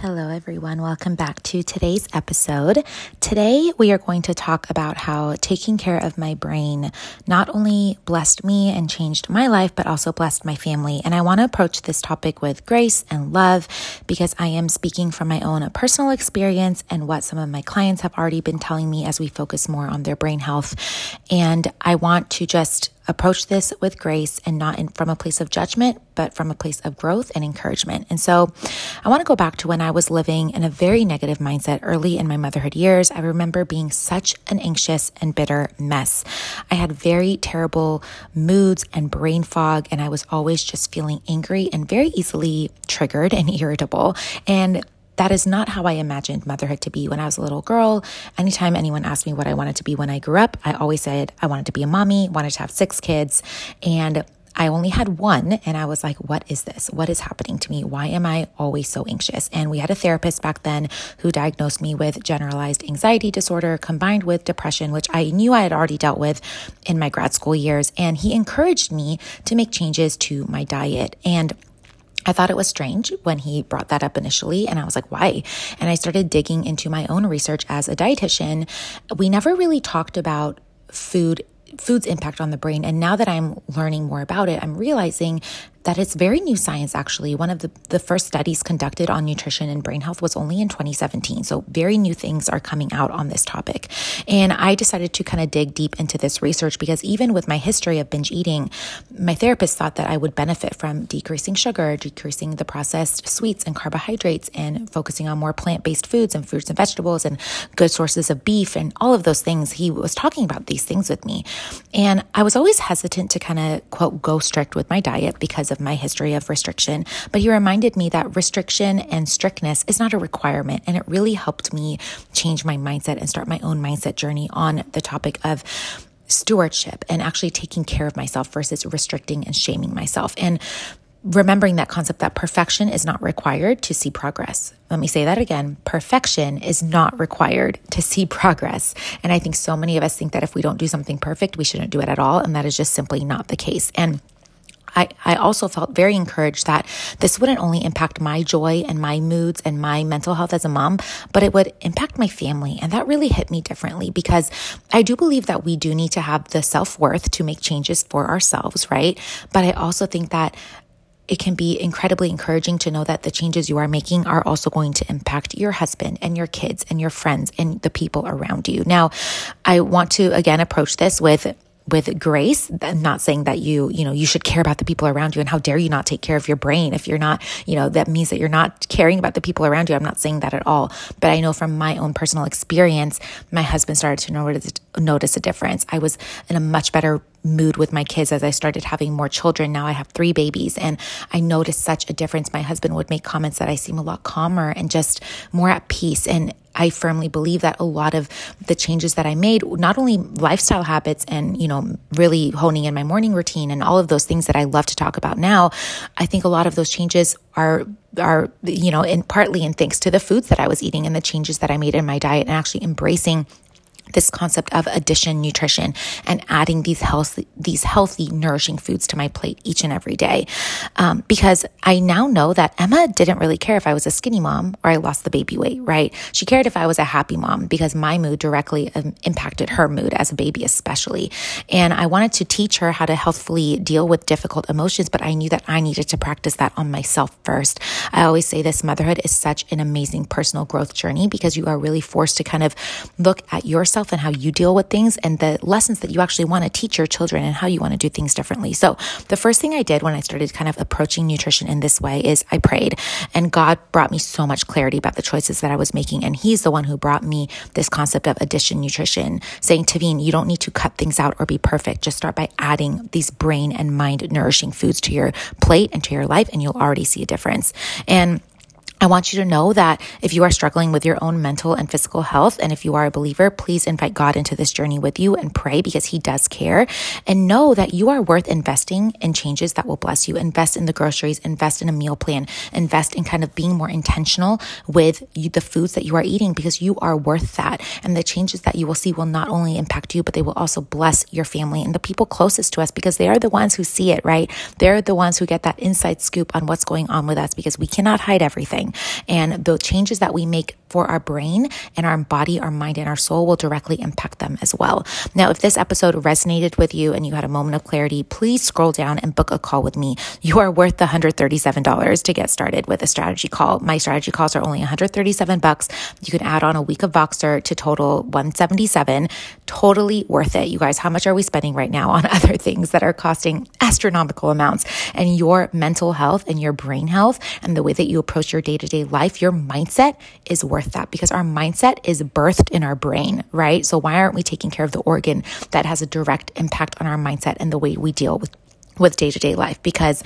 Hello, everyone. Welcome back to today's episode. Today, we are going to talk about how taking care of my brain not only blessed me and changed my life, but also blessed my family. And I want to approach this topic with grace and love because I am speaking from my own personal experience and what some of my clients have already been telling me as we focus more on their brain health. And I want to just approach this with grace and not in, from a place of judgment, but from a place of growth and encouragement. And so I want to go back to when I was living in a very negative mindset early in my motherhood years. I remember being such an anxious and bitter mess. I had very terrible moods and brain fog, and I was always just feeling angry and very easily triggered and irritable. And that is not how I imagined motherhood to be when I was a little girl. Anytime anyone asked me what I wanted to be when I grew up, I always said I wanted to be a mommy, wanted to have six kids, and I only had one and I was like, what is this? What is happening to me? Why am I always so anxious? And we had a therapist back then who diagnosed me with generalized anxiety disorder combined with depression, which I knew I had already dealt with in my grad school years. And he encouraged me to make changes to my diet. And I thought it was strange when he brought that up initially, and I was like, why? And I started digging into my own research as a dietitian. We never really talked about food food's impact on the brain. And now that I'm learning more about it, I'm realizing that it's very new science, actually. One of the, the first studies conducted on nutrition and brain health was only in 2017. So, very new things are coming out on this topic. And I decided to kind of dig deep into this research because even with my history of binge eating, my therapist thought that I would benefit from decreasing sugar, decreasing the processed sweets and carbohydrates, and focusing on more plant based foods and fruits and vegetables and good sources of beef and all of those things. He was talking about these things with me. And I was always hesitant to kind of, quote, go strict with my diet because of of my history of restriction, but he reminded me that restriction and strictness is not a requirement. And it really helped me change my mindset and start my own mindset journey on the topic of stewardship and actually taking care of myself versus restricting and shaming myself. And remembering that concept that perfection is not required to see progress. Let me say that again. Perfection is not required to see progress. And I think so many of us think that if we don't do something perfect, we shouldn't do it at all. And that is just simply not the case. And I, I also felt very encouraged that this wouldn't only impact my joy and my moods and my mental health as a mom, but it would impact my family. And that really hit me differently because I do believe that we do need to have the self worth to make changes for ourselves, right? But I also think that it can be incredibly encouraging to know that the changes you are making are also going to impact your husband and your kids and your friends and the people around you. Now, I want to again approach this with with grace. I'm not saying that you, you know, you should care about the people around you and how dare you not take care of your brain. If you're not, you know, that means that you're not caring about the people around you. I'm not saying that at all. But I know from my own personal experience, my husband started to notice, notice a difference. I was in a much better mood with my kids as I started having more children. Now I have three babies and I noticed such a difference. My husband would make comments that I seem a lot calmer and just more at peace. And I firmly believe that a lot of the changes that I made, not only lifestyle habits and, you know, really honing in my morning routine and all of those things that I love to talk about now, I think a lot of those changes are are you know in partly in thanks to the foods that I was eating and the changes that I made in my diet and actually embracing this concept of addition nutrition and adding these healthy, these healthy, nourishing foods to my plate each and every day. Um, because I now know that Emma didn't really care if I was a skinny mom or I lost the baby weight, right? She cared if I was a happy mom because my mood directly um, impacted her mood as a baby, especially. And I wanted to teach her how to healthfully deal with difficult emotions, but I knew that I needed to practice that on myself first. I always say this motherhood is such an amazing personal growth journey because you are really forced to kind of look at yourself yourself and how you deal with things and the lessons that you actually want to teach your children and how you want to do things differently. So, the first thing I did when I started kind of approaching nutrition in this way is I prayed, and God brought me so much clarity about the choices that I was making. And He's the one who brought me this concept of addition nutrition, saying, Tavine, you don't need to cut things out or be perfect. Just start by adding these brain and mind nourishing foods to your plate and to your life, and you'll already see a difference. And I want you to know that if you are struggling with your own mental and physical health, and if you are a believer, please invite God into this journey with you and pray because He does care. And know that you are worth investing in changes that will bless you. Invest in the groceries, invest in a meal plan, invest in kind of being more intentional with you, the foods that you are eating because you are worth that. And the changes that you will see will not only impact you, but they will also bless your family and the people closest to us because they are the ones who see it, right? They're the ones who get that inside scoop on what's going on with us because we cannot hide everything. And the changes that we make for our brain and our body, our mind, and our soul will directly impact them as well. Now, if this episode resonated with you and you had a moment of clarity, please scroll down and book a call with me. You are worth the $137 to get started with a strategy call. My strategy calls are only 137 bucks. You can add on a week of Voxer to total 177. Totally worth it. You guys, how much are we spending right now on other things that are costing astronomical amounts? And your mental health and your brain health and the way that you approach your day to day life, your mindset is worth worth that because our mindset is birthed in our brain, right? So why aren't we taking care of the organ that has a direct impact on our mindset and the way we deal with with day to day life because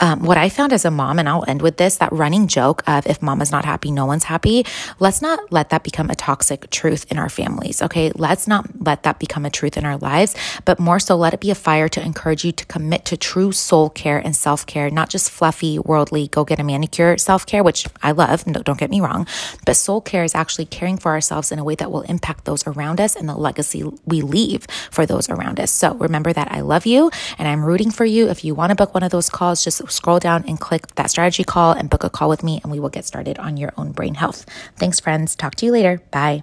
um, what I found as a mom, and I'll end with this that running joke of if mama's not happy, no one's happy. Let's not let that become a toxic truth in our families, okay? Let's not let that become a truth in our lives, but more so let it be a fire to encourage you to commit to true soul care and self care, not just fluffy, worldly, go get a manicure self care, which I love, no, don't get me wrong, but soul care is actually caring for ourselves in a way that will impact those around us and the legacy we leave for those around us. So remember that I love you and I'm rooting for you. If you want to book one of those calls, just scroll down and click that strategy call and book a call with me, and we will get started on your own brain health. Thanks, friends. Talk to you later. Bye.